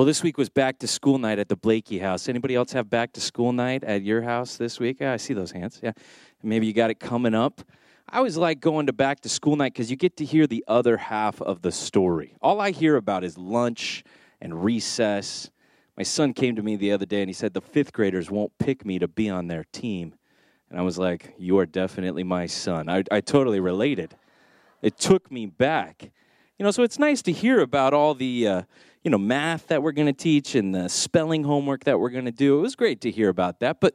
Well, this week was back to school night at the Blakey house. Anybody else have back to school night at your house this week? Yeah, I see those hands. Yeah. Maybe you got it coming up. I always like going to back to school night because you get to hear the other half of the story. All I hear about is lunch and recess. My son came to me the other day and he said the fifth graders won't pick me to be on their team. And I was like, You are definitely my son. I, I totally related. It took me back. You know, so it's nice to hear about all the, uh, you know, math that we're going to teach and the spelling homework that we're going to do. It was great to hear about that. But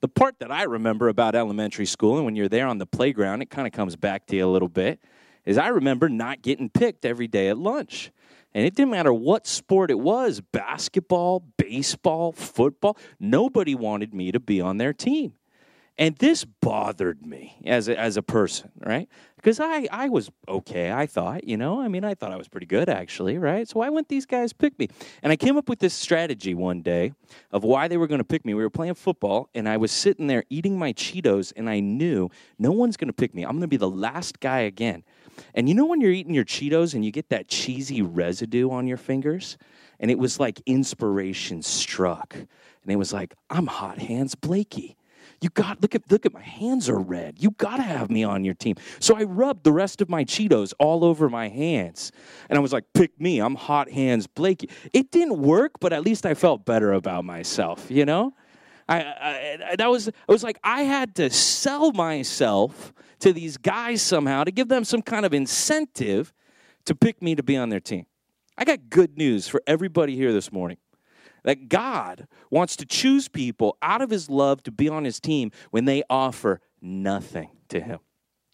the part that I remember about elementary school, and when you're there on the playground, it kind of comes back to you a little bit, is I remember not getting picked every day at lunch. And it didn't matter what sport it was basketball, baseball, football nobody wanted me to be on their team. And this bothered me as a, as a person, right? Because I, I was okay, I thought, you know, I mean, I thought I was pretty good actually, right? So why wouldn't these guys pick me? And I came up with this strategy one day of why they were going to pick me. We were playing football, and I was sitting there eating my Cheetos, and I knew no one's going to pick me. I'm going to be the last guy again. And you know when you're eating your Cheetos and you get that cheesy residue on your fingers? And it was like inspiration struck. And it was like, I'm Hot Hands Blakey. You got look at look at my hands are red. You got to have me on your team. So I rubbed the rest of my Cheetos all over my hands, and I was like, "Pick me! I'm Hot Hands Blakey." It didn't work, but at least I felt better about myself. You know, I, I that was it was like I had to sell myself to these guys somehow to give them some kind of incentive to pick me to be on their team. I got good news for everybody here this morning that God wants to choose people out of his love to be on his team when they offer nothing to him.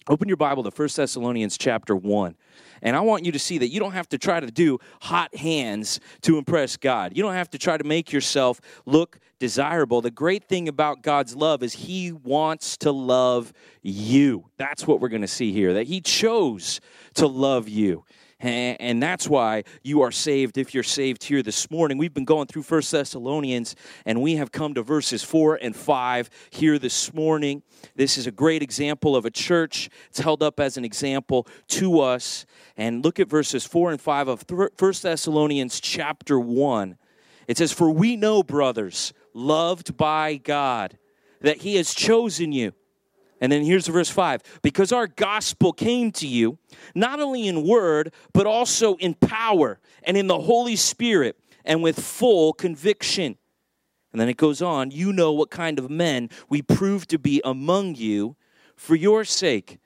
Open your Bible to 1 Thessalonians chapter 1. And I want you to see that you don't have to try to do hot hands to impress God. You don't have to try to make yourself look desirable. The great thing about God's love is He wants to love you. That's what we're going to see here, that He chose to love you. And that's why you are saved if you're saved here this morning. We've been going through First Thessalonians and we have come to verses 4 and 5 here this morning. This is a great example of a church. It's held up as an example to us. And look at verses 4 and 5 of First Thessalonians chapter 1. It says, For we know, brothers, loved by God, that He has chosen you and then here's verse 5 because our gospel came to you, not only in word, but also in power and in the Holy Spirit and with full conviction. And then it goes on, you know what kind of men we proved to be among you for your sake.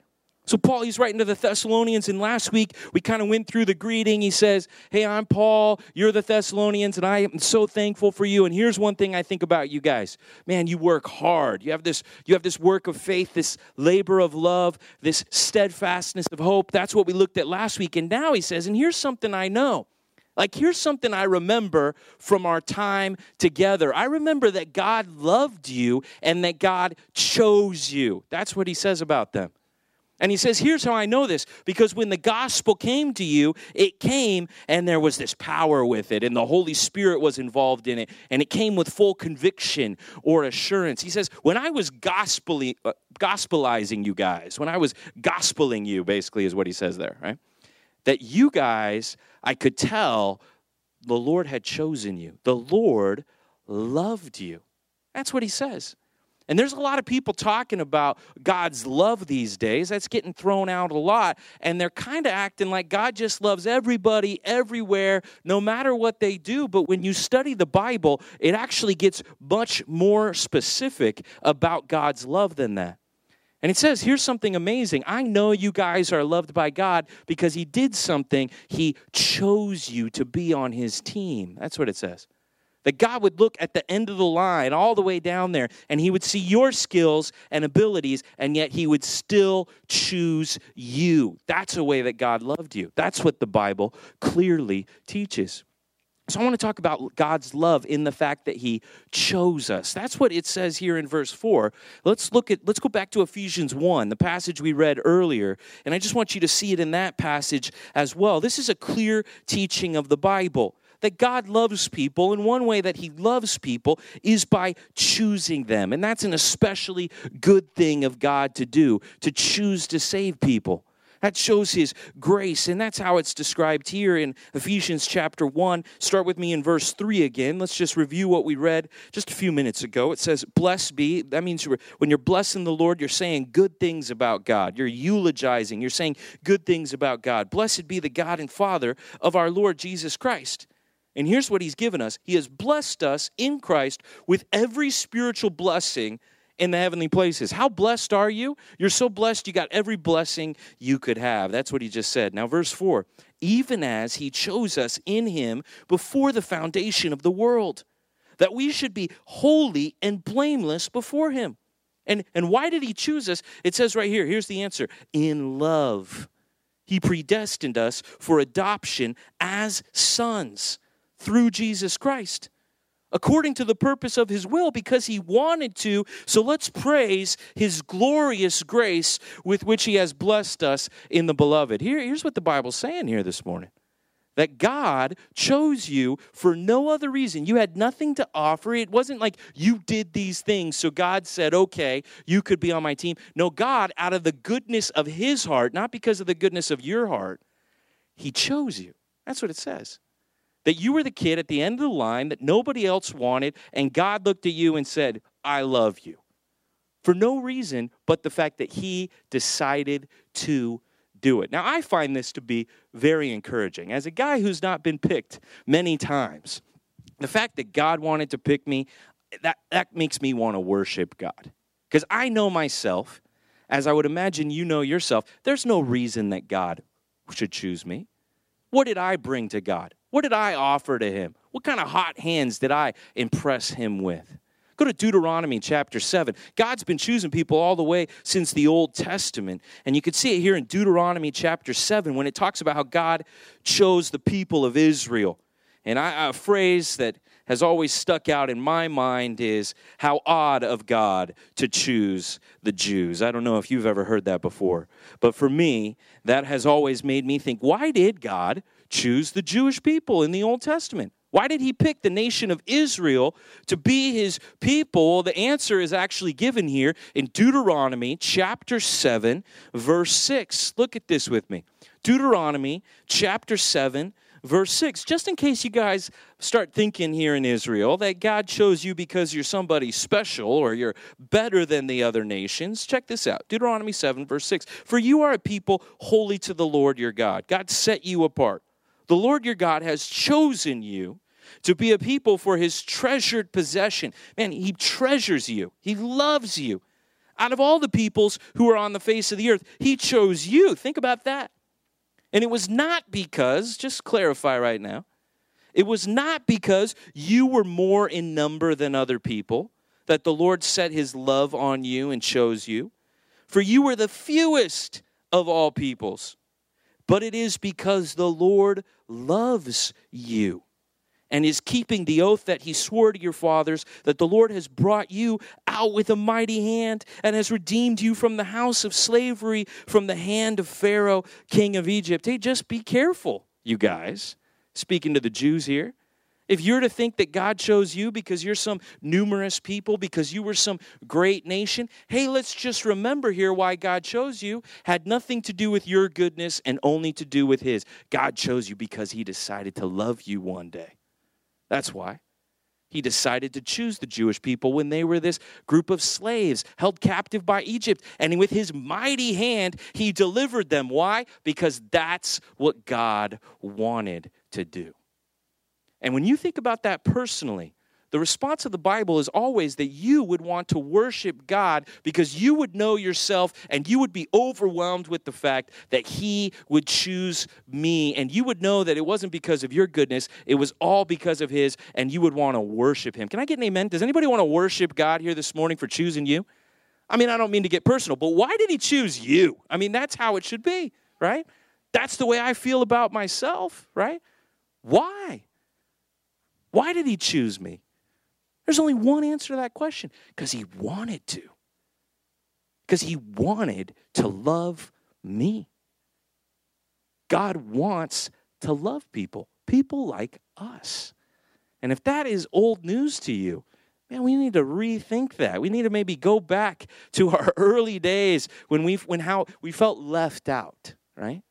So, Paul, he's writing to the Thessalonians, and last week we kind of went through the greeting. He says, Hey, I'm Paul, you're the Thessalonians, and I am so thankful for you. And here's one thing I think about you guys man, you work hard. You have this, you have this work of faith, this labor of love, this steadfastness of hope. That's what we looked at last week. And now he says, And here's something I know. Like, here's something I remember from our time together. I remember that God loved you and that God chose you. That's what he says about them. And he says, Here's how I know this because when the gospel came to you, it came and there was this power with it, and the Holy Spirit was involved in it, and it came with full conviction or assurance. He says, When I was uh, gospelizing you guys, when I was gospeling you, basically, is what he says there, right? That you guys, I could tell the Lord had chosen you, the Lord loved you. That's what he says. And there's a lot of people talking about God's love these days. That's getting thrown out a lot. And they're kind of acting like God just loves everybody, everywhere, no matter what they do. But when you study the Bible, it actually gets much more specific about God's love than that. And it says, here's something amazing. I know you guys are loved by God because He did something. He chose you to be on His team. That's what it says. That God would look at the end of the line, all the way down there, and He would see your skills and abilities, and yet He would still choose you. That's a way that God loved you. That's what the Bible clearly teaches. So I want to talk about God's love in the fact that he chose us. That's what it says here in verse 4. Let's look at let's go back to Ephesians 1, the passage we read earlier, and I just want you to see it in that passage as well. This is a clear teaching of the Bible that God loves people, and one way that He loves people is by choosing them. And that's an especially good thing of God to do, to choose to save people. That shows his grace, and that's how it's described here in Ephesians chapter 1. Start with me in verse 3 again. Let's just review what we read just a few minutes ago. It says, Blessed be. That means when you're blessing the Lord, you're saying good things about God. You're eulogizing, you're saying good things about God. Blessed be the God and Father of our Lord Jesus Christ. And here's what he's given us He has blessed us in Christ with every spiritual blessing in the heavenly places. How blessed are you? You're so blessed, you got every blessing you could have. That's what he just said. Now, verse 4 even as he chose us in him before the foundation of the world, that we should be holy and blameless before him. And, and why did he choose us? It says right here here's the answer in love. He predestined us for adoption as sons through Jesus Christ according to the purpose of his will because he wanted to. So let's praise his glorious grace with which he has blessed us in the beloved. Here, here's what the Bible's saying here this morning that God chose you for no other reason. You had nothing to offer. It wasn't like you did these things, so God said, okay, you could be on my team. No, God, out of the goodness of his heart, not because of the goodness of your heart, he chose you. That's what it says that you were the kid at the end of the line that nobody else wanted, and God looked at you and said, I love you. For no reason but the fact that He decided to do it. Now, I find this to be very encouraging. As a guy who's not been picked many times, the fact that God wanted to pick me, that, that makes me want to worship God. Because I know myself, as I would imagine you know yourself, there's no reason that God should choose me. What did I bring to God? What did I offer to him? What kind of hot hands did I impress him with? Go to Deuteronomy chapter 7. God's been choosing people all the way since the Old Testament. And you can see it here in Deuteronomy chapter 7 when it talks about how God chose the people of Israel. And I, a phrase that has always stuck out in my mind is how odd of God to choose the Jews. I don't know if you've ever heard that before, but for me, that has always made me think why did God choose the Jewish people in the Old Testament? Why did he pick the nation of Israel to be his people? The answer is actually given here in Deuteronomy chapter 7, verse 6. Look at this with me. Deuteronomy chapter 7, verse 6. Just in case you guys start thinking here in Israel that God chose you because you're somebody special or you're better than the other nations, check this out Deuteronomy 7, verse 6. For you are a people holy to the Lord your God. God set you apart the Lord your God has chosen you to be a people for his treasured possession. Man, he treasures you, he loves you. Out of all the peoples who are on the face of the earth, he chose you. Think about that. And it was not because, just clarify right now, it was not because you were more in number than other people that the Lord set his love on you and chose you. For you were the fewest of all peoples but it is because the Lord loves you and is keeping the oath that he swore to your fathers that the Lord has brought you out with a mighty hand and has redeemed you from the house of slavery, from the hand of Pharaoh, king of Egypt. Hey, just be careful, you guys. Speaking to the Jews here. If you're to think that God chose you because you're some numerous people, because you were some great nation, hey, let's just remember here why God chose you had nothing to do with your goodness and only to do with His. God chose you because He decided to love you one day. That's why. He decided to choose the Jewish people when they were this group of slaves held captive by Egypt. And with his mighty hand, he delivered them. Why? Because that's what God wanted to do. And when you think about that personally, the response of the Bible is always that you would want to worship God because you would know yourself and you would be overwhelmed with the fact that He would choose me. And you would know that it wasn't because of your goodness, it was all because of His, and you would want to worship Him. Can I get an amen? Does anybody want to worship God here this morning for choosing you? I mean, I don't mean to get personal, but why did He choose you? I mean, that's how it should be, right? That's the way I feel about myself, right? Why? Why did he choose me? There's only one answer to that question because he wanted to. Because he wanted to love me. God wants to love people, people like us. And if that is old news to you, man, we need to rethink that. We need to maybe go back to our early days when we when how we felt left out, right?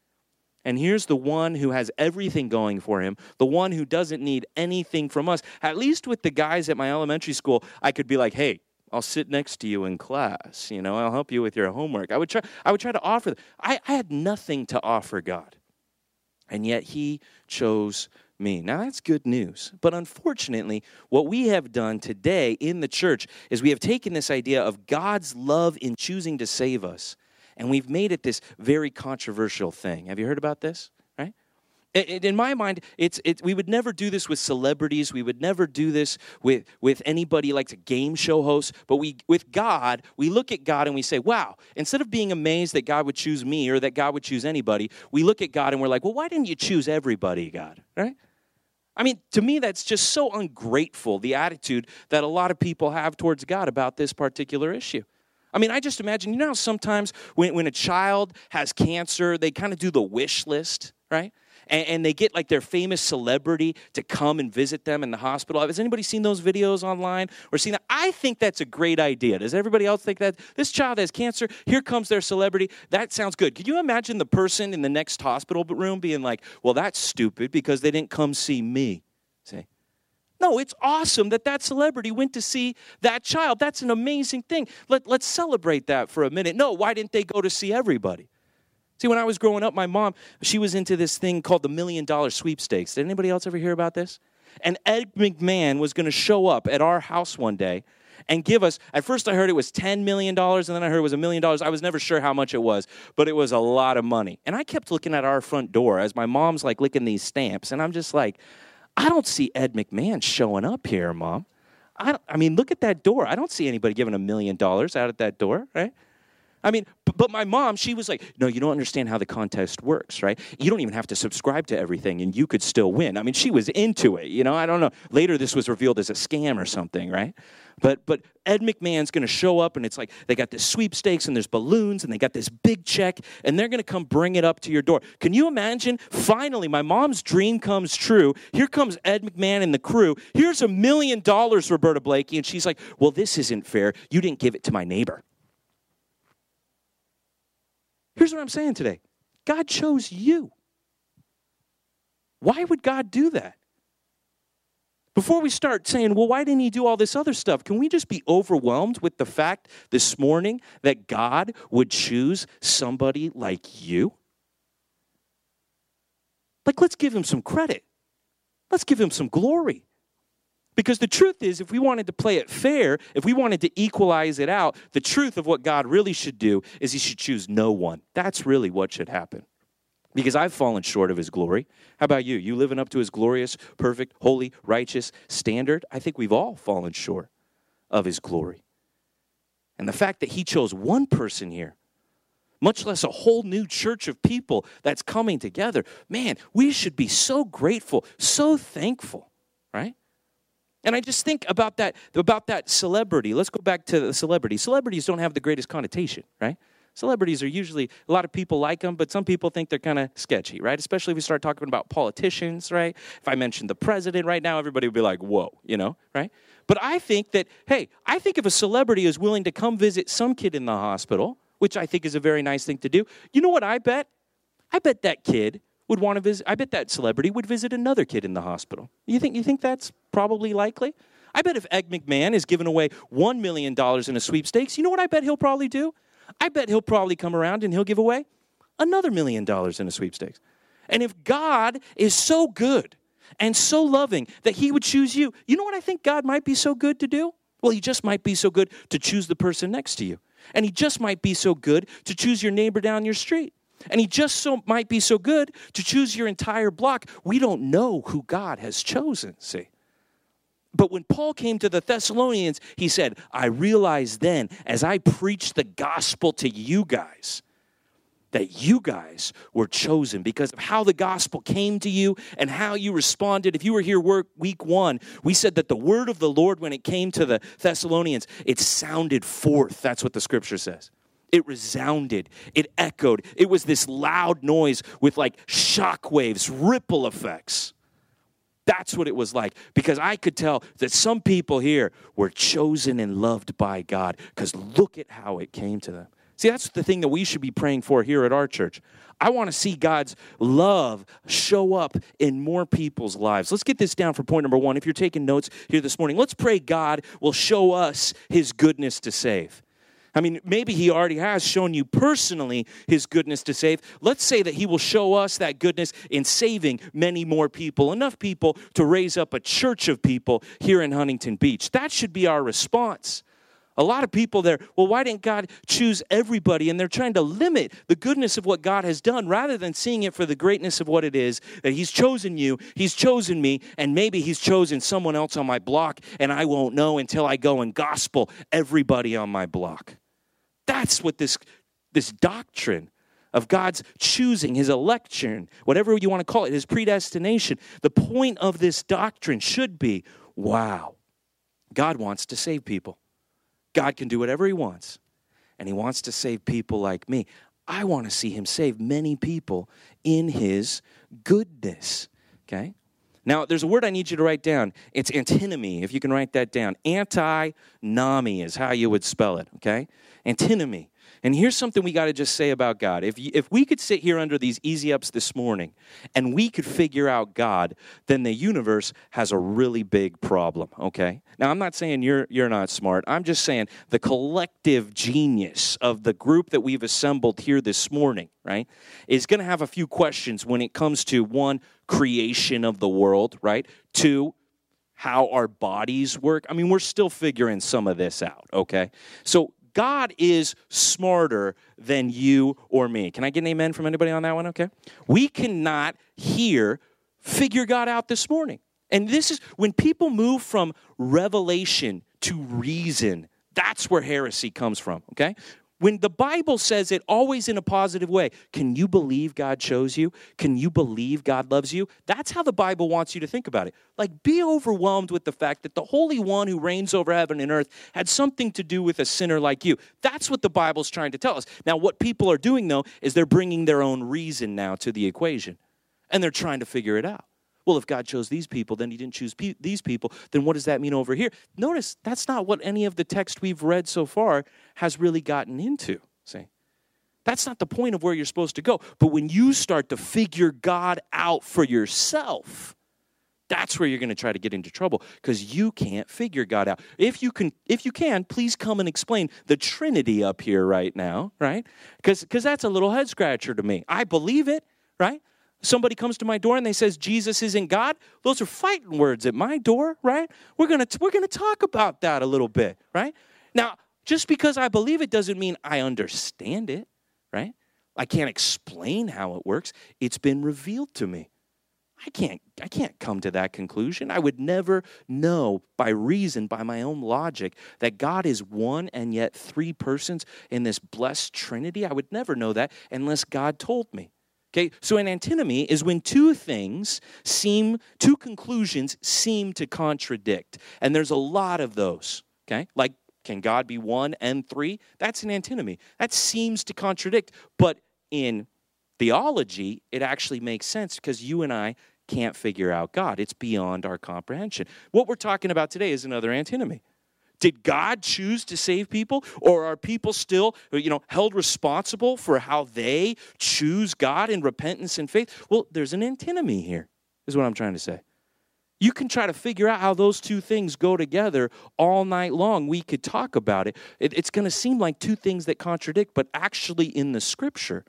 And here's the one who has everything going for him, the one who doesn't need anything from us. At least with the guys at my elementary school, I could be like, hey, I'll sit next to you in class. You know, I'll help you with your homework. I would try, I would try to offer. I, I had nothing to offer God. And yet he chose me. Now that's good news. But unfortunately, what we have done today in the church is we have taken this idea of God's love in choosing to save us and we've made it this very controversial thing. Have you heard about this? Right? in my mind, it's, it, we would never do this with celebrities. We would never do this with, with anybody like a game show host. But we, with God, we look at God and we say, wow, instead of being amazed that God would choose me or that God would choose anybody, we look at God and we're like, well, why didn't you choose everybody, God? Right? I mean, to me, that's just so ungrateful, the attitude that a lot of people have towards God about this particular issue. I mean, I just imagine, you know, sometimes when, when a child has cancer, they kind of do the wish list, right? And, and, they get like their famous celebrity to come and visit them in the hospital. Has anybody seen those videos online or seen that? I think that's a great idea. Does everybody else think that? This child has cancer. Here comes their celebrity. That sounds good. Can you imagine the person in the next hospital room being like, well, that's stupid because they didn't come see me? See? No, it's awesome that that celebrity went to see that child. That's an amazing thing. Let, let's celebrate that for a minute. No, why didn't they go to see everybody? See, when I was growing up, my mom, she was into this thing called the Million Dollar Sweepstakes. Did anybody else ever hear about this? And Ed McMahon was going to show up at our house one day and give us, at first I heard it was $10 million, and then I heard it was a million dollars. I was never sure how much it was, but it was a lot of money. And I kept looking at our front door as my mom's like licking these stamps, and I'm just like, I don't see Ed McMahon showing up here, Mom. I, I mean, look at that door. I don't see anybody giving a million dollars out at that door, right? I mean, but my mom, she was like, no, you don't understand how the contest works, right? You don't even have to subscribe to everything and you could still win. I mean, she was into it, you know? I don't know. Later, this was revealed as a scam or something, right? But, but Ed McMahon's going to show up and it's like they got this sweepstakes and there's balloons and they got this big check and they're going to come bring it up to your door. Can you imagine? Finally, my mom's dream comes true. Here comes Ed McMahon and the crew. Here's a million dollars, Roberta Blakey. And she's like, well, this isn't fair. You didn't give it to my neighbor. Here's what I'm saying today God chose you. Why would God do that? Before we start saying, well, why didn't he do all this other stuff? Can we just be overwhelmed with the fact this morning that God would choose somebody like you? Like, let's give him some credit. Let's give him some glory. Because the truth is, if we wanted to play it fair, if we wanted to equalize it out, the truth of what God really should do is he should choose no one. That's really what should happen because I've fallen short of his glory. How about you? You living up to his glorious, perfect, holy, righteous standard? I think we've all fallen short of his glory. And the fact that he chose one person here, much less a whole new church of people that's coming together, man, we should be so grateful, so thankful, right? And I just think about that about that celebrity. Let's go back to the celebrity. Celebrities don't have the greatest connotation, right? Celebrities are usually, a lot of people like them, but some people think they're kind of sketchy, right? Especially if we start talking about politicians, right? If I mentioned the president right now, everybody would be like, whoa, you know, right? But I think that, hey, I think if a celebrity is willing to come visit some kid in the hospital, which I think is a very nice thing to do, you know what I bet? I bet that kid would want to visit, I bet that celebrity would visit another kid in the hospital. You think, you think that's probably likely? I bet if Ed McMahon is giving away $1 million in a sweepstakes, you know what I bet he'll probably do? I bet he'll probably come around and he'll give away another million dollars in a sweepstakes. And if God is so good and so loving that he would choose you, you know what I think God might be so good to do? Well, he just might be so good to choose the person next to you. And he just might be so good to choose your neighbor down your street. And he just so might be so good to choose your entire block. We don't know who God has chosen, see. But when Paul came to the Thessalonians, he said, I realized then, as I preached the gospel to you guys, that you guys were chosen because of how the gospel came to you and how you responded. If you were here week one, we said that the word of the Lord, when it came to the Thessalonians, it sounded forth. That's what the scripture says. It resounded, it echoed. It was this loud noise with like shock waves, ripple effects. That's what it was like because I could tell that some people here were chosen and loved by God because look at how it came to them. See, that's the thing that we should be praying for here at our church. I want to see God's love show up in more people's lives. Let's get this down for point number one. If you're taking notes here this morning, let's pray God will show us his goodness to save. I mean, maybe he already has shown you personally his goodness to save. Let's say that he will show us that goodness in saving many more people, enough people to raise up a church of people here in Huntington Beach. That should be our response. A lot of people there, well, why didn't God choose everybody? And they're trying to limit the goodness of what God has done rather than seeing it for the greatness of what it is that He's chosen you, He's chosen me, and maybe He's chosen someone else on my block, and I won't know until I go and gospel everybody on my block. That's what this, this doctrine of God's choosing, his election, whatever you want to call it, his predestination, the point of this doctrine should be wow, God wants to save people. God can do whatever he wants, and he wants to save people like me. I want to see him save many people in his goodness. Okay? Now, there's a word I need you to write down. It's antinomy, if you can write that down. Anti-nami is how you would spell it, okay? Antinomy. And here's something we got to just say about God. If, you, if we could sit here under these easy ups this morning and we could figure out God, then the universe has a really big problem, okay? Now, I'm not saying you're, you're not smart. I'm just saying the collective genius of the group that we've assembled here this morning, right, is going to have a few questions when it comes to one, creation of the world, right? Two, how our bodies work. I mean, we're still figuring some of this out, okay? So God is smarter than you or me. Can I get an amen from anybody on that one? Okay. We cannot here figure God out this morning. And this is when people move from revelation to reason, that's where heresy comes from, okay? When the Bible says it always in a positive way, can you believe God chose you? Can you believe God loves you? That's how the Bible wants you to think about it. Like, be overwhelmed with the fact that the Holy One who reigns over heaven and earth had something to do with a sinner like you. That's what the Bible's trying to tell us. Now, what people are doing, though, is they're bringing their own reason now to the equation, and they're trying to figure it out. Well, if God chose these people, then he didn't choose pe- these people, then what does that mean over here? Notice that's not what any of the text we've read so far has really gotten into. See? That's not the point of where you're supposed to go. But when you start to figure God out for yourself, that's where you're going to try to get into trouble because you can't figure God out. If you can, if you can, please come and explain the Trinity up here right now, right? Because because that's a little head scratcher to me. I believe it, right? Somebody comes to my door and they says jesus isn't god. Those are fighting words at my door right? We're gonna we're gonna talk about that a little bit right? Now just because i believe it doesn't mean i understand it right? I can't explain how it works. It's been revealed to me. I can't i can't come to that conclusion. I would never know by reason by my own logic that god is one and yet three persons in this blessed trinity. I would never know that unless god told me Okay, so an antinomy is when two things seem, two conclusions seem to contradict. And there's a lot of those. Okay, like can God be one and three? That's an antinomy. That seems to contradict. But in theology, it actually makes sense because you and I can't figure out God. It's beyond our comprehension. What we're talking about today is another antinomy. Did God choose to save people? Or are people still, you know, held responsible for how they choose God in repentance and faith? Well, there's an antinomy here, is what I'm trying to say. You can try to figure out how those two things go together all night long. We could talk about it. it it's going to seem like two things that contradict, but actually in the scripture,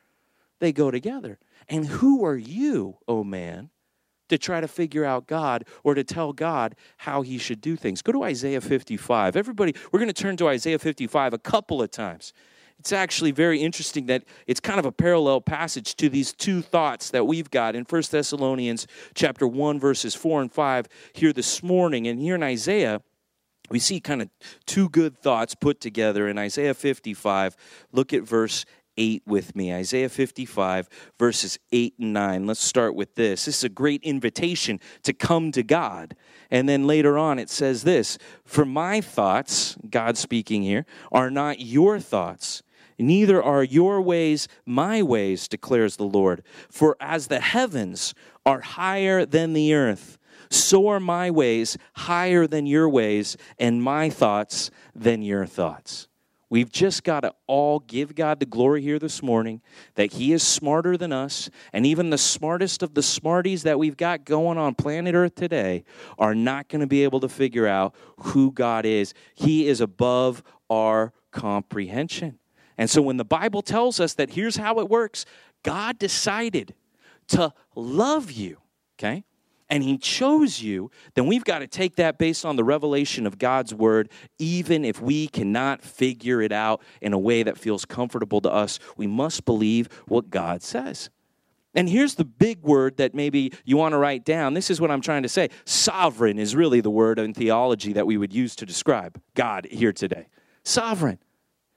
they go together. And who are you, oh man, to try to figure out God or to tell God how he should do things. Go to Isaiah 55. Everybody, we're going to turn to Isaiah 55 a couple of times. It's actually very interesting that it's kind of a parallel passage to these two thoughts that we've got in 1 Thessalonians chapter 1 verses 4 and 5 here this morning and here in Isaiah we see kind of two good thoughts put together in Isaiah 55. Look at verse 8 with me. Isaiah 55, verses 8 and 9. Let's start with this. This is a great invitation to come to God. And then later on, it says this For my thoughts, God speaking here, are not your thoughts. Neither are your ways my ways, declares the Lord. For as the heavens are higher than the earth, so are my ways higher than your ways, and my thoughts than your thoughts. We've just got to all give God the glory here this morning that He is smarter than us, and even the smartest of the smarties that we've got going on planet Earth today are not going to be able to figure out who God is. He is above our comprehension. And so when the Bible tells us that here's how it works, God decided to love you, okay? And he chose you, then we've got to take that based on the revelation of God's word, even if we cannot figure it out in a way that feels comfortable to us. We must believe what God says. And here's the big word that maybe you want to write down. This is what I'm trying to say. Sovereign is really the word in theology that we would use to describe God here today. Sovereign.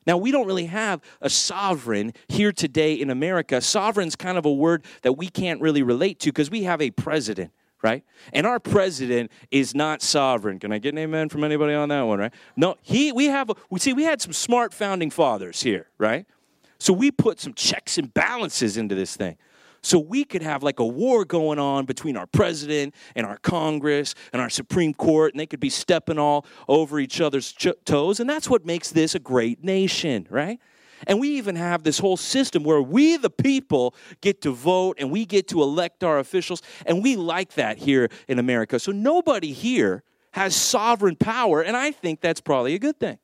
Now, we don't really have a sovereign here today in America. Sovereign's kind of a word that we can't really relate to because we have a president right? And our president is not sovereign. Can I get an amen from anybody on that one, right? No, he we have we see we had some smart founding fathers here, right? So we put some checks and balances into this thing. So we could have like a war going on between our president and our Congress and our Supreme Court, and they could be stepping all over each other's ch- toes. And that's what makes this a great nation, right? And we even have this whole system where we, the people, get to vote and we get to elect our officials. And we like that here in America. So nobody here has sovereign power. And I think that's probably a good thing.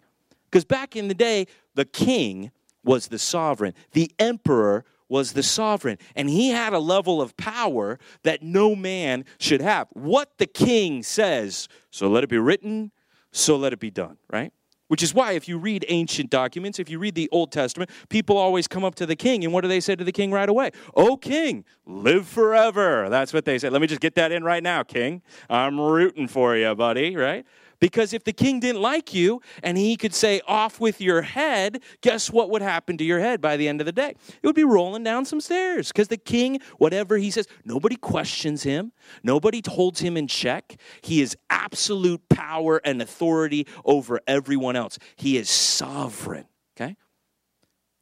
Because back in the day, the king was the sovereign, the emperor was the sovereign. And he had a level of power that no man should have. What the king says, so let it be written, so let it be done, right? Which is why, if you read ancient documents, if you read the Old Testament, people always come up to the king, and what do they say to the king right away? Oh, king, live forever. That's what they say. Let me just get that in right now, king. I'm rooting for you, buddy, right? Because if the king didn't like you and he could say, off with your head, guess what would happen to your head by the end of the day? It would be rolling down some stairs. Because the king, whatever he says, nobody questions him, nobody holds him in check. He is absolute power and authority over everyone else, he is sovereign. Okay?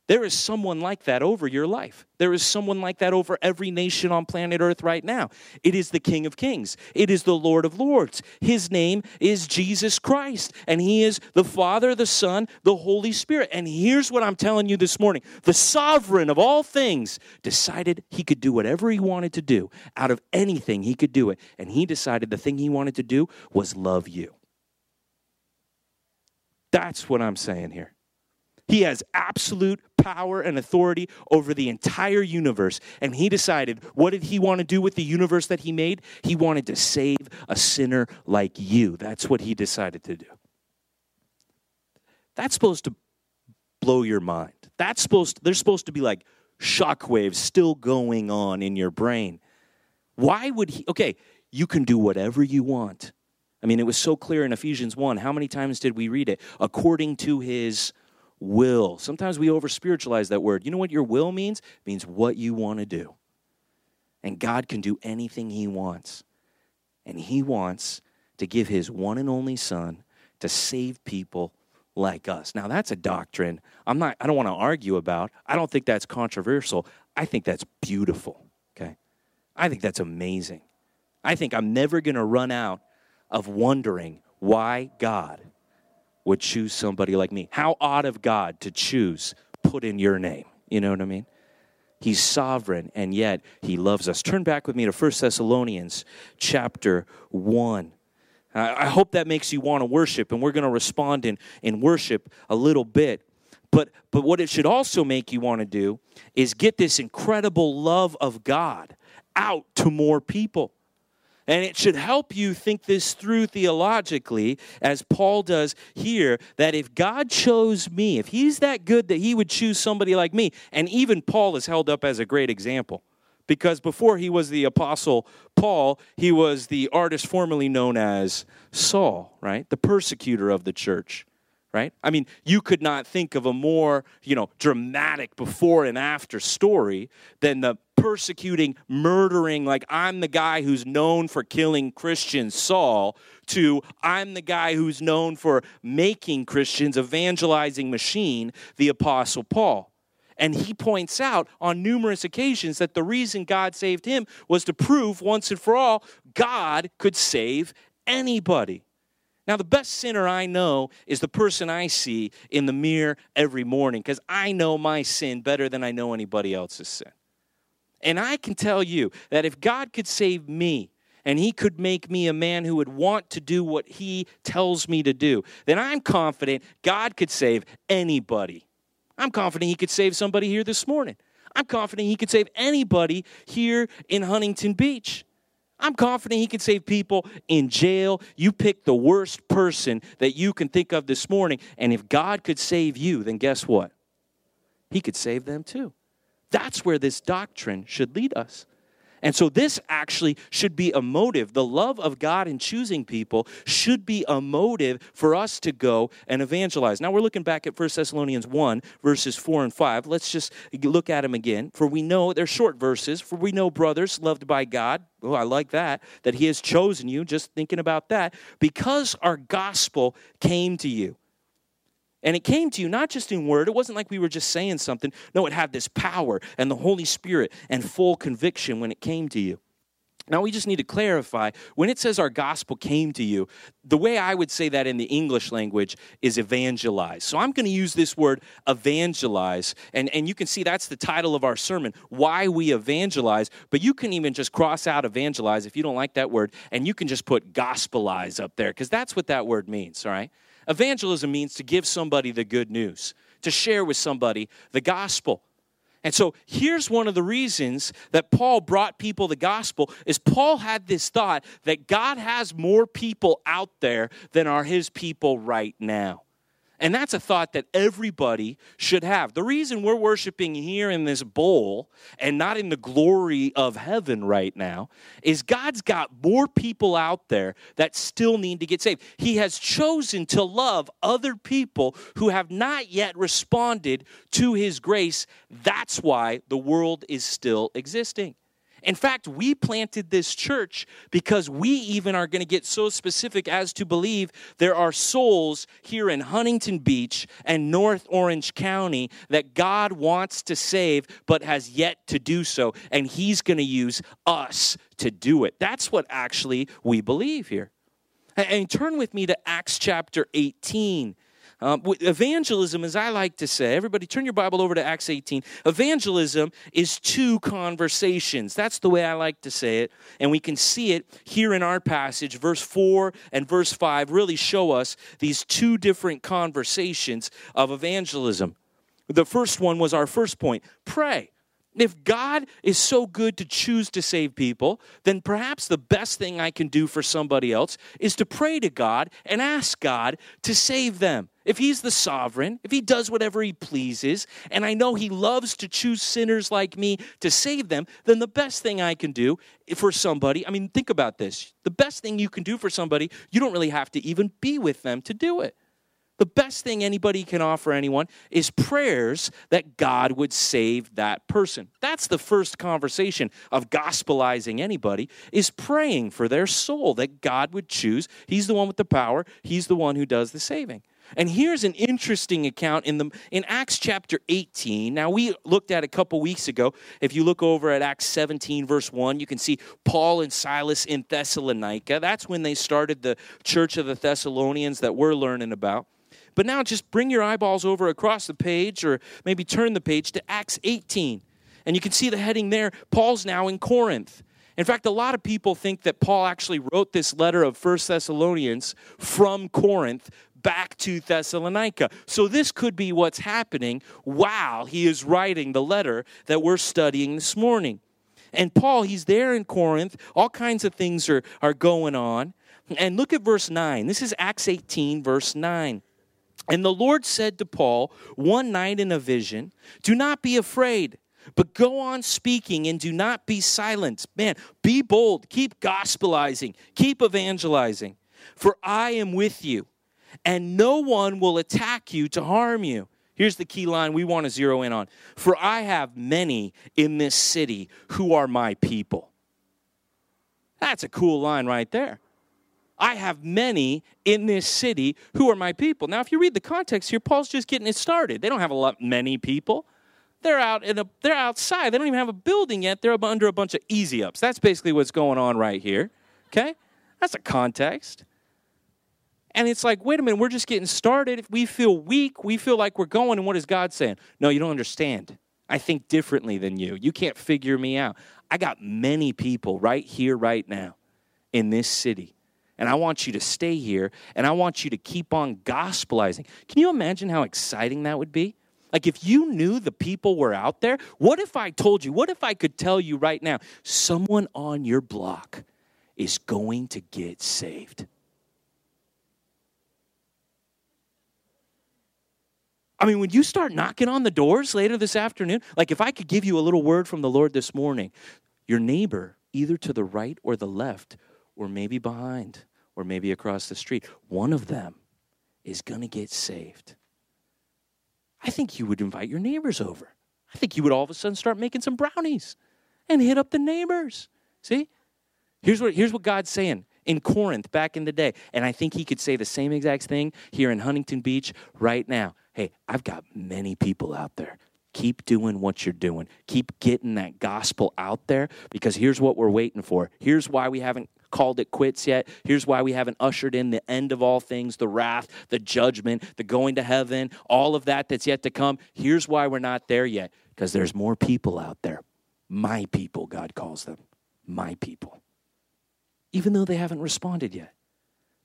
There is someone like that over your life. There is someone like that over every nation on planet Earth right now. It is the King of Kings, it is the Lord of Lords. His name is Jesus Christ, and He is the Father, the Son, the Holy Spirit. And here's what I'm telling you this morning the sovereign of all things decided He could do whatever He wanted to do. Out of anything, He could do it. And He decided the thing He wanted to do was love you. That's what I'm saying here. He has absolute power and authority over the entire universe. And he decided, what did he want to do with the universe that he made? He wanted to save a sinner like you. That's what he decided to do. That's supposed to blow your mind. That's supposed to, there's supposed to be like shockwaves still going on in your brain. Why would he? Okay, you can do whatever you want. I mean, it was so clear in Ephesians 1. How many times did we read it? According to his will. Sometimes we over spiritualize that word. You know what your will means? It means what you want to do. And God can do anything He wants. And He wants to give His one and only Son to save people like us. Now that's a doctrine I'm not I don't want to argue about. I don't think that's controversial. I think that's beautiful, okay? I think that's amazing. I think I'm never going to run out of wondering why God would choose somebody like me. How odd of God to choose, put in your name. You know what I mean? He's sovereign and yet he loves us. Turn back with me to 1 Thessalonians chapter 1. I hope that makes you want to worship, and we're going to respond in, in worship a little bit. But, but what it should also make you want to do is get this incredible love of God out to more people. And it should help you think this through theologically, as Paul does here, that if God chose me, if he's that good that he would choose somebody like me, and even Paul is held up as a great example. Because before he was the apostle Paul, he was the artist formerly known as Saul, right? The persecutor of the church right? I mean, you could not think of a more, you know, dramatic before and after story than the persecuting, murdering, like I'm the guy who's known for killing Christians, Saul, to I'm the guy who's known for making Christians, evangelizing machine, the Apostle Paul. And he points out on numerous occasions that the reason God saved him was to prove once and for all God could save anybody. Now, the best sinner I know is the person I see in the mirror every morning because I know my sin better than I know anybody else's sin. And I can tell you that if God could save me and He could make me a man who would want to do what He tells me to do, then I'm confident God could save anybody. I'm confident He could save somebody here this morning. I'm confident He could save anybody here in Huntington Beach. I'm confident he can save people in jail. You pick the worst person that you can think of this morning, and if God could save you, then guess what? He could save them too. That's where this doctrine should lead us. And so, this actually should be a motive. The love of God in choosing people should be a motive for us to go and evangelize. Now, we're looking back at 1 Thessalonians 1, verses 4 and 5. Let's just look at them again. For we know, they're short verses, for we know, brothers, loved by God. Oh, I like that, that He has chosen you, just thinking about that, because our gospel came to you. And it came to you not just in word, it wasn't like we were just saying something. No, it had this power and the Holy Spirit and full conviction when it came to you. Now, we just need to clarify when it says our gospel came to you, the way I would say that in the English language is evangelize. So I'm going to use this word evangelize. And, and you can see that's the title of our sermon, Why We Evangelize. But you can even just cross out evangelize if you don't like that word, and you can just put gospelize up there, because that's what that word means, all right? Evangelism means to give somebody the good news, to share with somebody the gospel. And so here's one of the reasons that Paul brought people the gospel is Paul had this thought that God has more people out there than are his people right now. And that's a thought that everybody should have. The reason we're worshiping here in this bowl and not in the glory of heaven right now is God's got more people out there that still need to get saved. He has chosen to love other people who have not yet responded to His grace. That's why the world is still existing. In fact, we planted this church because we even are going to get so specific as to believe there are souls here in Huntington Beach and North Orange County that God wants to save but has yet to do so. And He's going to use us to do it. That's what actually we believe here. And turn with me to Acts chapter 18. Um, evangelism, as I like to say, everybody turn your Bible over to Acts 18. Evangelism is two conversations. That's the way I like to say it. And we can see it here in our passage. Verse 4 and verse 5 really show us these two different conversations of evangelism. The first one was our first point pray. If God is so good to choose to save people, then perhaps the best thing I can do for somebody else is to pray to God and ask God to save them. If He's the sovereign, if He does whatever He pleases, and I know He loves to choose sinners like me to save them, then the best thing I can do for somebody, I mean, think about this. The best thing you can do for somebody, you don't really have to even be with them to do it. The best thing anybody can offer anyone is prayers that God would save that person. That's the first conversation of gospelizing anybody is praying for their soul that God would choose. He's the one with the power, he's the one who does the saving. And here's an interesting account in the in Acts chapter 18. Now we looked at a couple weeks ago. If you look over at Acts 17 verse 1, you can see Paul and Silas in Thessalonica. That's when they started the church of the Thessalonians that we're learning about. But now just bring your eyeballs over across the page or maybe turn the page to Acts 18. And you can see the heading there. Paul's now in Corinth. In fact, a lot of people think that Paul actually wrote this letter of First Thessalonians from Corinth back to Thessalonica. So this could be what's happening while he is writing the letter that we're studying this morning. And Paul, he's there in Corinth. All kinds of things are, are going on. And look at verse 9. This is Acts 18, verse 9. And the Lord said to Paul one night in a vision, Do not be afraid, but go on speaking and do not be silent. Man, be bold, keep gospelizing, keep evangelizing, for I am with you, and no one will attack you to harm you. Here's the key line we want to zero in on For I have many in this city who are my people. That's a cool line right there. I have many in this city who are my people. Now, if you read the context here, Paul's just getting it started. They don't have a lot many people. They're out in a they're outside. They don't even have a building yet. They're under a bunch of easy ups. That's basically what's going on right here. Okay? That's a context. And it's like, wait a minute, we're just getting started. If we feel weak, we feel like we're going, and what is God saying? No, you don't understand. I think differently than you. You can't figure me out. I got many people right here, right now, in this city. And I want you to stay here, and I want you to keep on gospelizing. Can you imagine how exciting that would be? Like, if you knew the people were out there, what if I told you, what if I could tell you right now, someone on your block is going to get saved? I mean, when you start knocking on the doors later this afternoon, like if I could give you a little word from the Lord this morning, your neighbor, either to the right or the left, or maybe behind, or maybe across the street, one of them is going to get saved. I think you would invite your neighbors over. I think you would all of a sudden start making some brownies and hit up the neighbors. See? Here's what, here's what God's saying in Corinth back in the day. And I think he could say the same exact thing here in Huntington Beach right now. Hey, I've got many people out there. Keep doing what you're doing. Keep getting that gospel out there because here's what we're waiting for. Here's why we haven't called it quits yet. Here's why we haven't ushered in the end of all things, the wrath, the judgment, the going to heaven, all of that that's yet to come. Here's why we're not there yet because there's more people out there. My people, God calls them. My people even though they haven't responded yet.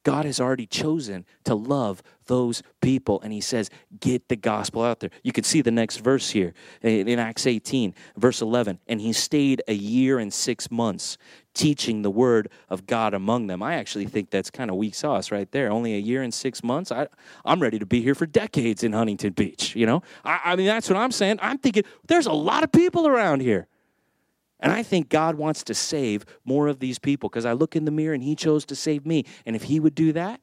God has already chosen to love those people. And he says, get the gospel out there. You can see the next verse here in Acts 18, verse 11. And he stayed a year and six months teaching the word of God among them. I actually think that's kind of weak sauce right there. Only a year and six months. I, I'm ready to be here for decades in Huntington Beach. You know, I, I mean, that's what I'm saying. I'm thinking there's a lot of people around here. And I think God wants to save more of these people because I look in the mirror and He chose to save me. And if He would do that,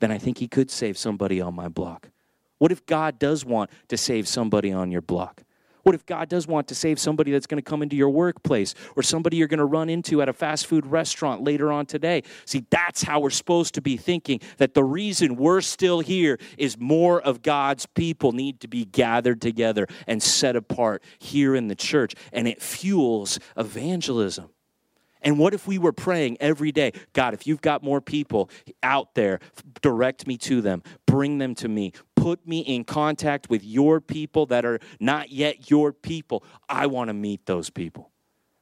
then I think He could save somebody on my block. What if God does want to save somebody on your block? What if God does want to save somebody that's going to come into your workplace or somebody you're going to run into at a fast food restaurant later on today? See, that's how we're supposed to be thinking that the reason we're still here is more of God's people need to be gathered together and set apart here in the church, and it fuels evangelism. And what if we were praying every day, God, if you've got more people out there, direct me to them, bring them to me, put me in contact with your people that are not yet your people. I want to meet those people.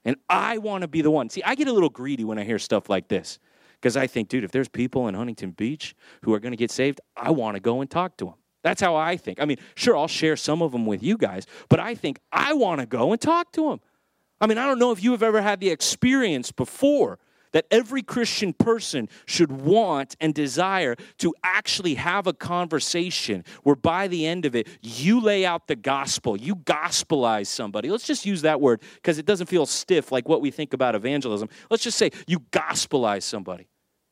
And I want to be the one. See, I get a little greedy when I hear stuff like this because I think, dude, if there's people in Huntington Beach who are going to get saved, I want to go and talk to them. That's how I think. I mean, sure, I'll share some of them with you guys, but I think I want to go and talk to them. I mean, I don't know if you have ever had the experience before that every Christian person should want and desire to actually have a conversation where by the end of it, you lay out the gospel, you gospelize somebody. Let's just use that word because it doesn't feel stiff like what we think about evangelism. Let's just say you gospelize somebody.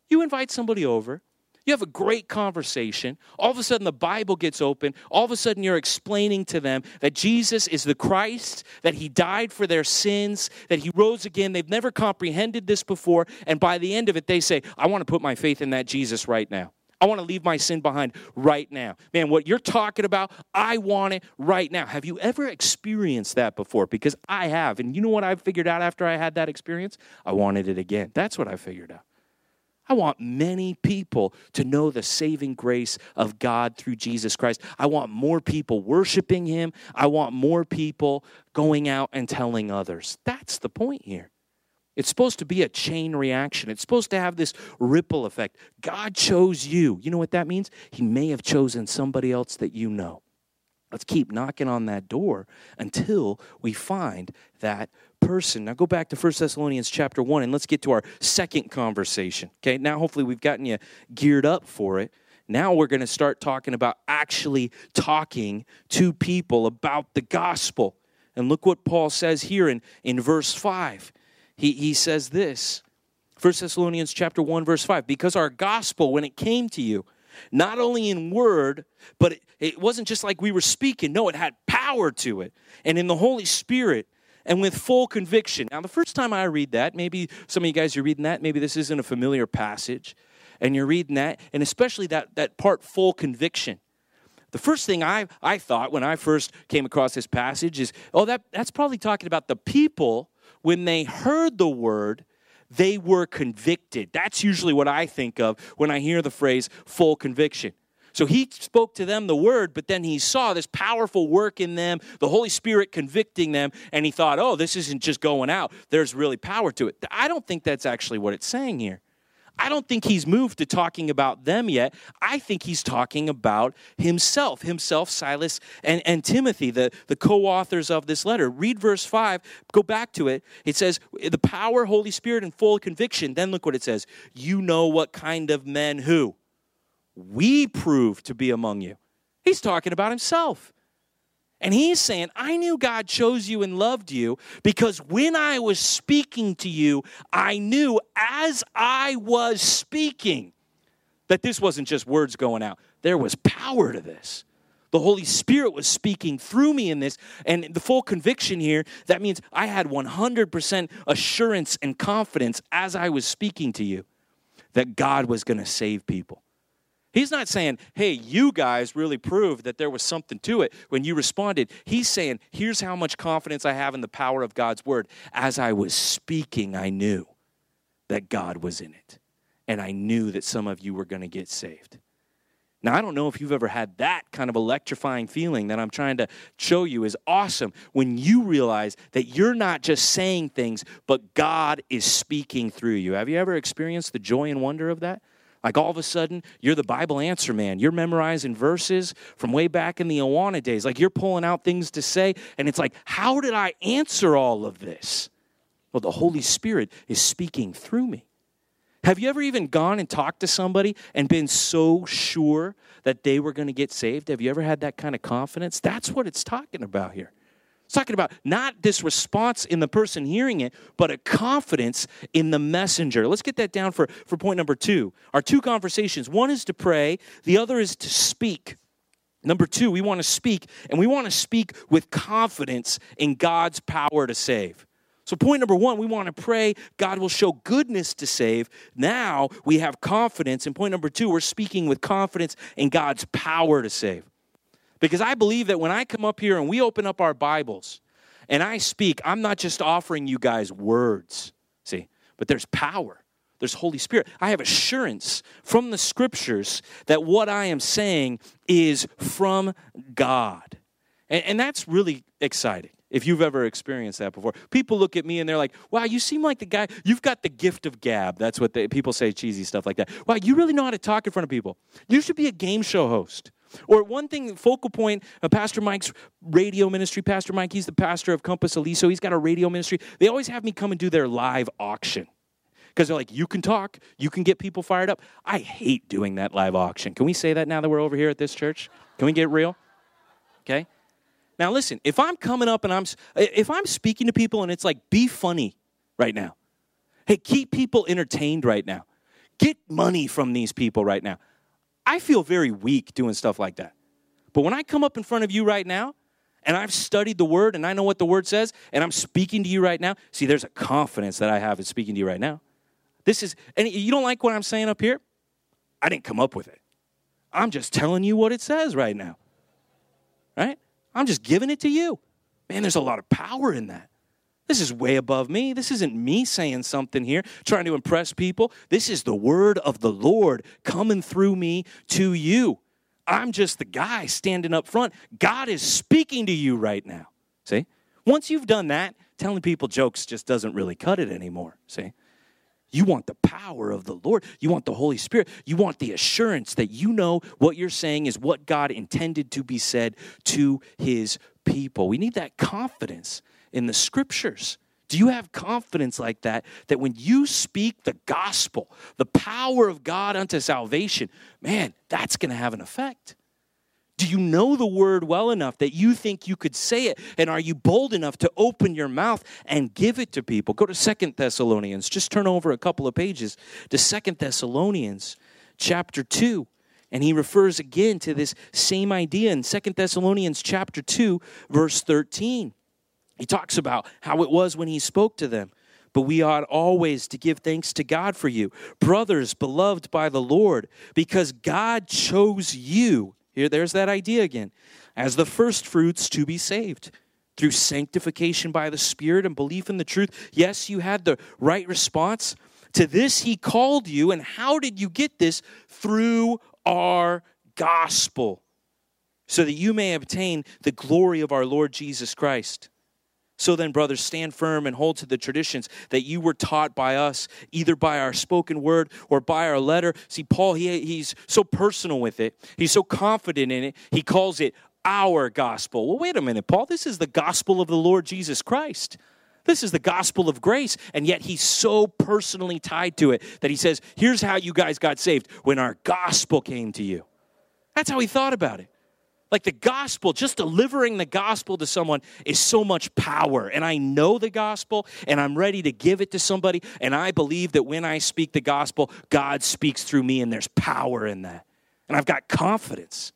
You invite somebody over, you have a great conversation. All of a sudden, the Bible gets open. All of a sudden, you're explaining to them that Jesus is the Christ, that He died for their sins, that He rose again. They've never comprehended this before. And by the end of it, they say, I want to put my faith in that Jesus right now. I want to leave my sin behind right now. Man, what you're talking about, I want it right now. Have you ever experienced that before? Because I have. And you know what I figured out after I had that experience? I wanted it again. That's what I figured out. I want many people to know the saving grace of God through Jesus Christ. I want more people worshiping Him. I want more people going out and telling others. That's the point here. It's supposed to be a chain reaction. It's supposed to have this ripple effect. God chose you. You know what that means? He may have chosen somebody else that you know. Let's keep knocking on that door until we find that person. Now go back to 1 Thessalonians chapter 1 and let's get to our second conversation. Okay, now hopefully we've gotten you geared up for it. Now we're going to start talking about actually talking to people about the gospel. And look what Paul says here in, in verse 5. He, he says this 1 Thessalonians chapter 1, verse 5 because our gospel, when it came to you, not only in word, but it, it wasn't just like we were speaking. No, it had power to it. And in the Holy Spirit, and with full conviction. Now, the first time I read that, maybe some of you guys are reading that, maybe this isn't a familiar passage, and you're reading that, and especially that, that part, full conviction. The first thing I, I thought when I first came across this passage is, oh, that, that's probably talking about the people when they heard the word, they were convicted. That's usually what I think of when I hear the phrase full conviction. So he spoke to them the word, but then he saw this powerful work in them, the Holy Spirit convicting them, and he thought, oh, this isn't just going out. There's really power to it. I don't think that's actually what it's saying here. I don't think he's moved to talking about them yet. I think he's talking about himself, himself, Silas, and, and Timothy, the, the co authors of this letter. Read verse 5, go back to it. It says, The power, Holy Spirit, and full conviction. Then look what it says. You know what kind of men who? We prove to be among you. He's talking about himself. And he's saying, I knew God chose you and loved you because when I was speaking to you, I knew as I was speaking that this wasn't just words going out, there was power to this. The Holy Spirit was speaking through me in this. And the full conviction here, that means I had 100% assurance and confidence as I was speaking to you that God was going to save people. He's not saying, hey, you guys really proved that there was something to it when you responded. He's saying, here's how much confidence I have in the power of God's word. As I was speaking, I knew that God was in it. And I knew that some of you were going to get saved. Now, I don't know if you've ever had that kind of electrifying feeling that I'm trying to show you is awesome when you realize that you're not just saying things, but God is speaking through you. Have you ever experienced the joy and wonder of that? Like all of a sudden, you're the Bible answer man. You're memorizing verses from way back in the Awana days. Like you're pulling out things to say, and it's like, how did I answer all of this? Well, the Holy Spirit is speaking through me. Have you ever even gone and talked to somebody and been so sure that they were going to get saved? Have you ever had that kind of confidence? That's what it's talking about here. It's talking about not this response in the person hearing it, but a confidence in the messenger. Let's get that down for, for point number two. Our two conversations one is to pray, the other is to speak. Number two, we want to speak, and we want to speak with confidence in God's power to save. So, point number one, we want to pray God will show goodness to save. Now we have confidence. And point number two, we're speaking with confidence in God's power to save. Because I believe that when I come up here and we open up our Bibles and I speak, I'm not just offering you guys words, see, but there's power. There's Holy Spirit. I have assurance from the scriptures that what I am saying is from God. And, and that's really exciting if you've ever experienced that before. People look at me and they're like, wow, you seem like the guy, you've got the gift of gab. That's what they, people say, cheesy stuff like that. Wow, you really know how to talk in front of people. You should be a game show host. Or one thing, focal point, uh, Pastor Mike's radio ministry, Pastor Mike, he's the pastor of Compass Aliso. He's got a radio ministry. They always have me come and do their live auction because they're like, you can talk, you can get people fired up. I hate doing that live auction. Can we say that now that we're over here at this church? Can we get real? Okay. Now listen, if I'm coming up and I'm if I'm speaking to people and it's like, be funny right now. Hey, keep people entertained right now. Get money from these people right now. I feel very weak doing stuff like that. But when I come up in front of you right now, and I've studied the word and I know what the word says, and I'm speaking to you right now, see, there's a confidence that I have in speaking to you right now. This is, and you don't like what I'm saying up here? I didn't come up with it. I'm just telling you what it says right now. Right? I'm just giving it to you. Man, there's a lot of power in that. This is way above me. This isn't me saying something here, trying to impress people. This is the word of the Lord coming through me to you. I'm just the guy standing up front. God is speaking to you right now. See? Once you've done that, telling people jokes just doesn't really cut it anymore. See? You want the power of the Lord. You want the Holy Spirit. You want the assurance that you know what you're saying is what God intended to be said to his people. We need that confidence in the scriptures? Do you have confidence like that? That when you speak the gospel, the power of God unto salvation, man, that's going to have an effect. Do you know the word well enough that you think you could say it? And are you bold enough to open your mouth and give it to people? Go to Second Thessalonians. Just turn over a couple of pages to Second Thessalonians chapter 2. And he refers again to this same idea in Second Thessalonians chapter 2, verse 13. He talks about how it was when he spoke to them. But we ought always to give thanks to God for you, brothers beloved by the Lord, because God chose you. Here, there's that idea again, as the first fruits to be saved through sanctification by the Spirit and belief in the truth. Yes, you had the right response. To this he called you. And how did you get this? Through our gospel, so that you may obtain the glory of our Lord Jesus Christ. So then, brothers, stand firm and hold to the traditions that you were taught by us, either by our spoken word or by our letter. See, Paul, he, he's so personal with it, he's so confident in it, he calls it our gospel. Well, wait a minute, Paul, this is the gospel of the Lord Jesus Christ. This is the gospel of grace. And yet he's so personally tied to it that he says, here's how you guys got saved when our gospel came to you. That's how he thought about it. Like the gospel, just delivering the gospel to someone is so much power. And I know the gospel and I'm ready to give it to somebody. And I believe that when I speak the gospel, God speaks through me and there's power in that. And I've got confidence.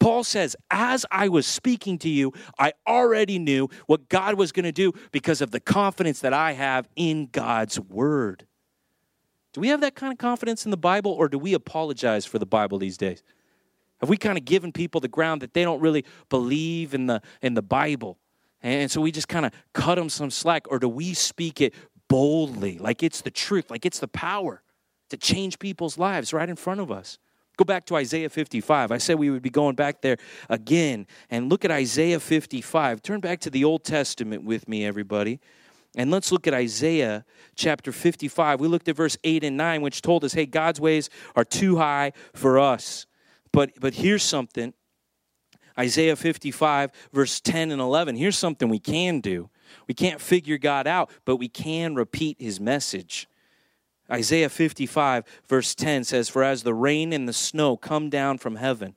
Paul says, as I was speaking to you, I already knew what God was going to do because of the confidence that I have in God's word. Do we have that kind of confidence in the Bible or do we apologize for the Bible these days? Have we kind of given people the ground that they don't really believe in the in the Bible? And so we just kind of cut them some slack or do we speak it boldly like it's the truth, like it's the power to change people's lives right in front of us? Go back to Isaiah 55. I said we would be going back there again and look at Isaiah 55. Turn back to the Old Testament with me, everybody. And let's look at Isaiah chapter 55. We looked at verse 8 and 9, which told us, hey, God's ways are too high for us. But but here's something. Isaiah 55 verse 10 and 11. Here's something we can do. We can't figure God out, but we can repeat his message. Isaiah 55 verse 10 says, "For as the rain and the snow come down from heaven,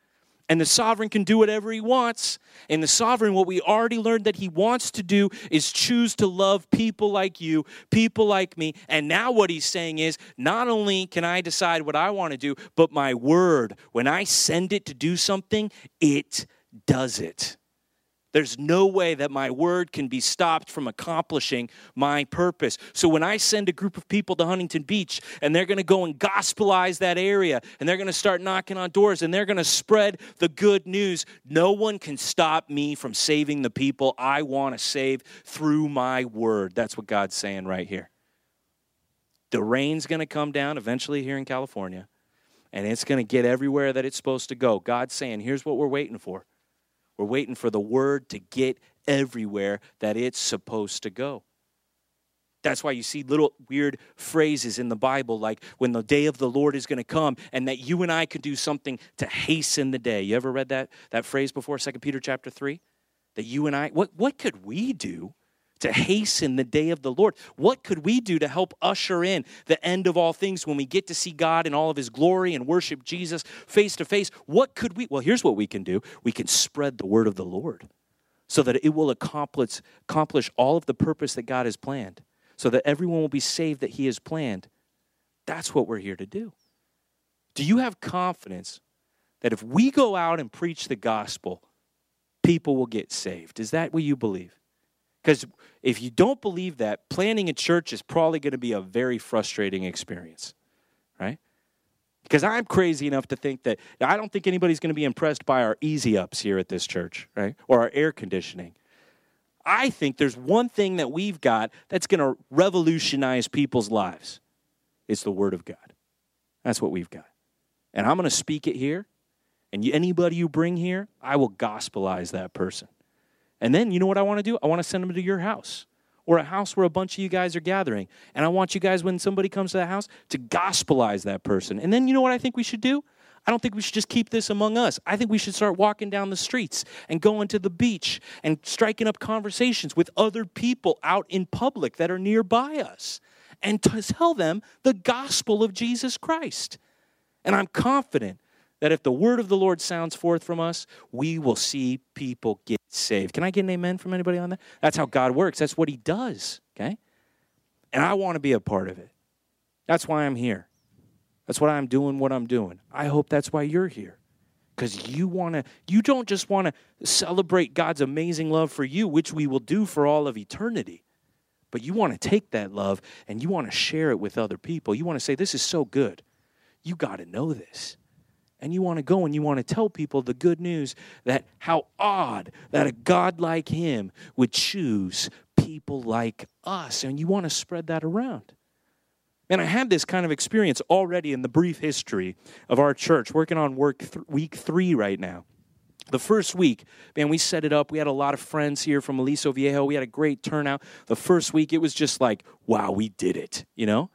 and the sovereign can do whatever he wants. And the sovereign, what we already learned that he wants to do is choose to love people like you, people like me. And now what he's saying is not only can I decide what I want to do, but my word, when I send it to do something, it does it. There's no way that my word can be stopped from accomplishing my purpose. So when I send a group of people to Huntington Beach and they're going to go and gospelize that area and they're going to start knocking on doors and they're going to spread the good news, no one can stop me from saving the people I want to save through my word. That's what God's saying right here. The rain's going to come down eventually here in California and it's going to get everywhere that it's supposed to go. God's saying, here's what we're waiting for we're waiting for the word to get everywhere that it's supposed to go. That's why you see little weird phrases in the Bible, like when the day of the Lord is going to come, and that you and I could do something to hasten the day. You ever read that, that phrase before, 2 Peter chapter 3? That you and I, what, what could we do to hasten the day of the Lord. What could we do to help usher in the end of all things when we get to see God in all of his glory and worship Jesus face to face? What could we? Well, here's what we can do we can spread the word of the Lord so that it will accomplish, accomplish all of the purpose that God has planned, so that everyone will be saved that he has planned. That's what we're here to do. Do you have confidence that if we go out and preach the gospel, people will get saved? Is that what you believe? Because if you don't believe that, planning a church is probably going to be a very frustrating experience, right? Because I'm crazy enough to think that I don't think anybody's going to be impressed by our easy ups here at this church, right? Or our air conditioning. I think there's one thing that we've got that's going to revolutionize people's lives. It's the Word of God. That's what we've got. And I'm going to speak it here. And anybody you bring here, I will gospelize that person. And then you know what I want to do? I want to send them to your house or a house where a bunch of you guys are gathering. And I want you guys, when somebody comes to the house, to gospelize that person. And then you know what I think we should do? I don't think we should just keep this among us. I think we should start walking down the streets and going to the beach and striking up conversations with other people out in public that are nearby us and to tell them the gospel of Jesus Christ. And I'm confident that if the word of the Lord sounds forth from us, we will see people get saved. Can I get an amen from anybody on that? That's how God works. That's what he does, okay? And I want to be a part of it. That's why I'm here. That's why I'm doing what I'm doing. I hope that's why you're here. Because you want to, you don't just want to celebrate God's amazing love for you, which we will do for all of eternity, but you want to take that love and you want to share it with other people. You want to say, This is so good. You got to know this. And you want to go and you want to tell people the good news that how odd that a God like Him would choose people like us. And you want to spread that around. And I had this kind of experience already in the brief history of our church, working on work th- week three right now. The first week, man, we set it up. We had a lot of friends here from Aliso Viejo. We had a great turnout. The first week, it was just like, wow, we did it, you know?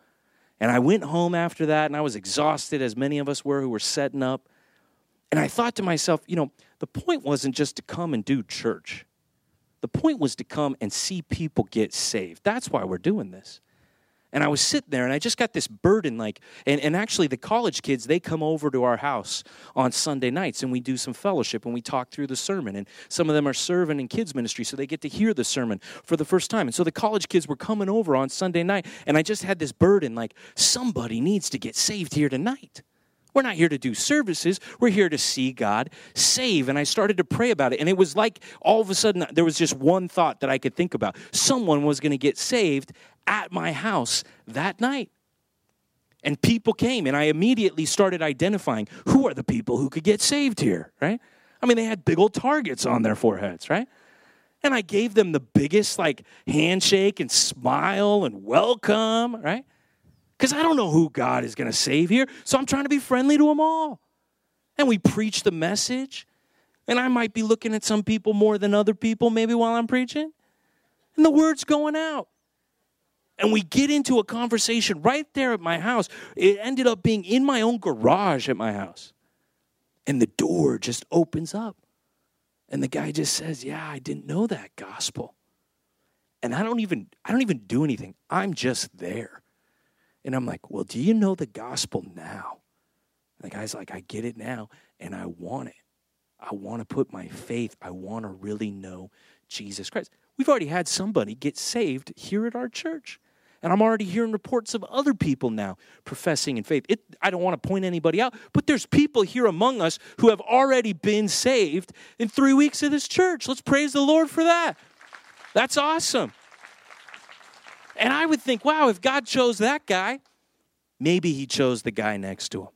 And I went home after that, and I was exhausted, as many of us were who were setting up. And I thought to myself, you know, the point wasn't just to come and do church. The point was to come and see people get saved. That's why we're doing this. And I was sitting there and I just got this burden like, and, and actually the college kids, they come over to our house on Sunday nights and we do some fellowship and we talk through the sermon. And some of them are serving in kids' ministry, so they get to hear the sermon for the first time. And so the college kids were coming over on Sunday night and I just had this burden like, somebody needs to get saved here tonight. We're not here to do services. We're here to see God save. And I started to pray about it. And it was like all of a sudden there was just one thought that I could think about. Someone was going to get saved at my house that night. And people came, and I immediately started identifying who are the people who could get saved here, right? I mean, they had big old targets on their foreheads, right? And I gave them the biggest like handshake and smile and welcome, right? because I don't know who God is going to save here. So I'm trying to be friendly to them all. And we preach the message. And I might be looking at some people more than other people, maybe while I'm preaching. And the word's going out. And we get into a conversation right there at my house. It ended up being in my own garage at my house. And the door just opens up. And the guy just says, Yeah, I didn't know that gospel. And I don't even I don't even do anything. I'm just there. And I'm like, well, do you know the gospel now? And the guy's like, I get it now, and I want it. I want to put my faith, I want to really know Jesus Christ. We've already had somebody get saved here at our church. And I'm already hearing reports of other people now professing in faith. It, I don't want to point anybody out, but there's people here among us who have already been saved in three weeks of this church. Let's praise the Lord for that. That's awesome. And I would think, wow, if God chose that guy, maybe he chose the guy next to him.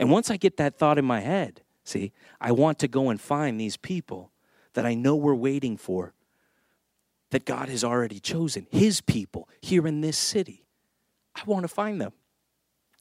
And once I get that thought in my head, see, I want to go and find these people that I know we're waiting for, that God has already chosen, his people here in this city. I want to find them.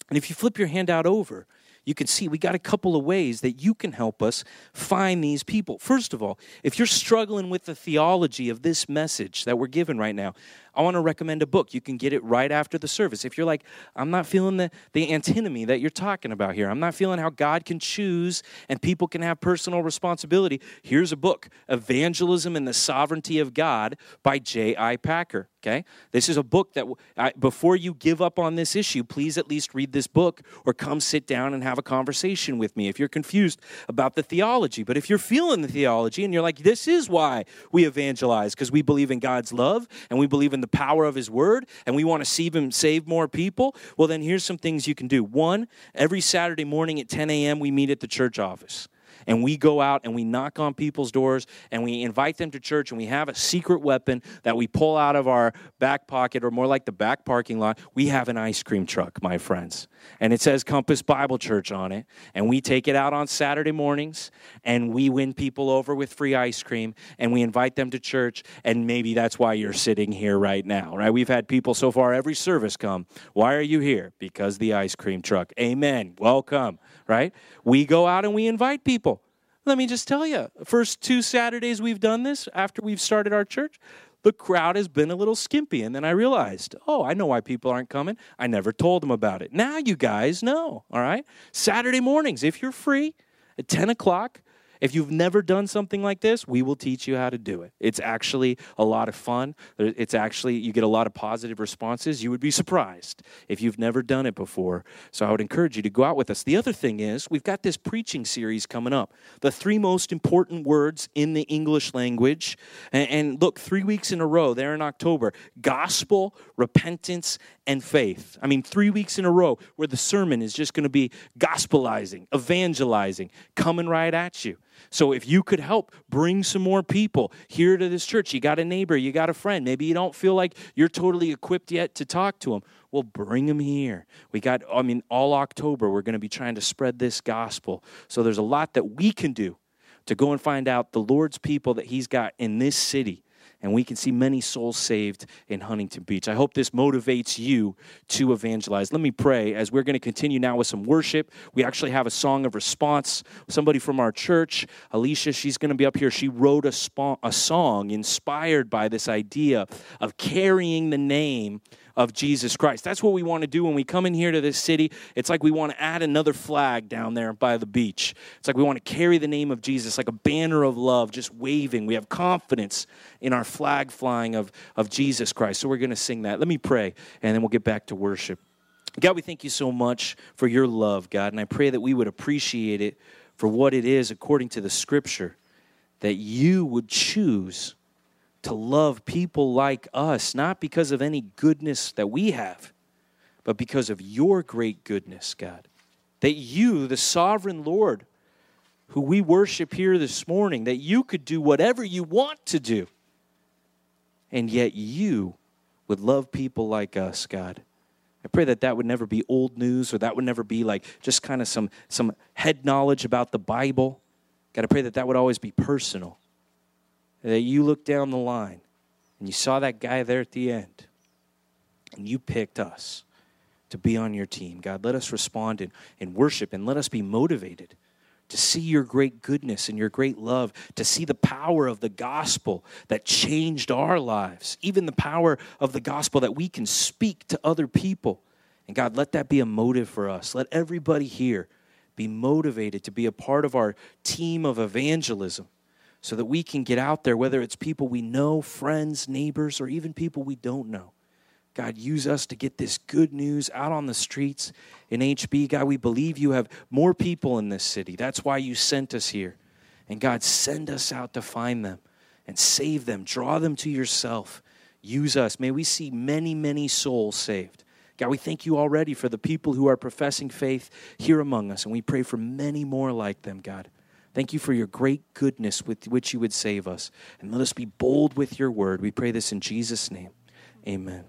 And if you flip your handout over, you can see we got a couple of ways that you can help us find these people. First of all, if you're struggling with the theology of this message that we're given right now, I want to recommend a book. You can get it right after the service. If you're like, I'm not feeling the, the antinomy that you're talking about here, I'm not feeling how God can choose and people can have personal responsibility, here's a book Evangelism and the Sovereignty of God by J.I. Packer. Okay? This is a book that, I, before you give up on this issue, please at least read this book or come sit down and have a conversation with me if you're confused about the theology. But if you're feeling the theology and you're like, this is why we evangelize, because we believe in God's love and we believe in the power of His Word and we want to see Him save more people, well, then here's some things you can do. One, every Saturday morning at 10 a.m., we meet at the church office and we go out and we knock on people's doors and we invite them to church and we have a secret weapon that we pull out of our back pocket or more like the back parking lot. We have an ice cream truck, my friends. And it says Compass Bible Church on it. And we take it out on Saturday mornings and we win people over with free ice cream and we invite them to church. And maybe that's why you're sitting here right now, right? We've had people so far every service come. Why are you here? Because the ice cream truck. Amen. Welcome, right? We go out and we invite people. Let me just tell you, first two Saturdays we've done this after we've started our church, the crowd has been a little skimpy. And then I realized, oh, I know why people aren't coming. I never told them about it. Now you guys know, all right? Saturday mornings, if you're free at 10 o'clock, If you've never done something like this, we will teach you how to do it. It's actually a lot of fun. It's actually, you get a lot of positive responses. You would be surprised if you've never done it before. So I would encourage you to go out with us. The other thing is, we've got this preaching series coming up. The three most important words in the English language. And, and look, three weeks in a row there in October gospel, repentance, and faith. I mean, three weeks in a row where the sermon is just going to be gospelizing, evangelizing, coming right at you. So if you could help bring some more people here to this church, you got a neighbor, you got a friend, maybe you don't feel like you're totally equipped yet to talk to them. Well, bring them here. We got, I mean, all October, we're going to be trying to spread this gospel. So there's a lot that we can do to go and find out the Lord's people that He's got in this city and we can see many souls saved in Huntington Beach. I hope this motivates you to evangelize. Let me pray as we're going to continue now with some worship. We actually have a song of response. Somebody from our church, Alicia, she's going to be up here. She wrote a, spo- a song inspired by this idea of carrying the name of Jesus Christ. That's what we want to do when we come in here to this city. It's like we want to add another flag down there by the beach. It's like we want to carry the name of Jesus like a banner of love just waving. We have confidence in our flag flying of, of Jesus Christ. So we're going to sing that. Let me pray, and then we'll get back to worship. God, we thank you so much for your love, God, and I pray that we would appreciate it for what it is according to the scripture, that you would choose to love people like us, not because of any goodness that we have, but because of your great goodness, God. That you, the sovereign Lord, who we worship here this morning, that you could do whatever you want to do, and yet you would love people like us, God. I pray that that would never be old news or that would never be like just kind of some, some head knowledge about the Bible. God, I pray that that would always be personal that you looked down the line and you saw that guy there at the end and you picked us to be on your team. God, let us respond in, in worship and let us be motivated to see your great goodness and your great love, to see the power of the gospel that changed our lives, even the power of the gospel that we can speak to other people. And God, let that be a motive for us. Let everybody here be motivated to be a part of our team of evangelism so that we can get out there, whether it's people we know, friends, neighbors, or even people we don't know. God, use us to get this good news out on the streets in HB. God, we believe you have more people in this city. That's why you sent us here. And God, send us out to find them and save them, draw them to yourself. Use us. May we see many, many souls saved. God, we thank you already for the people who are professing faith here among us, and we pray for many more like them, God. Thank you for your great goodness with which you would save us. And let us be bold with your word. We pray this in Jesus' name. Amen.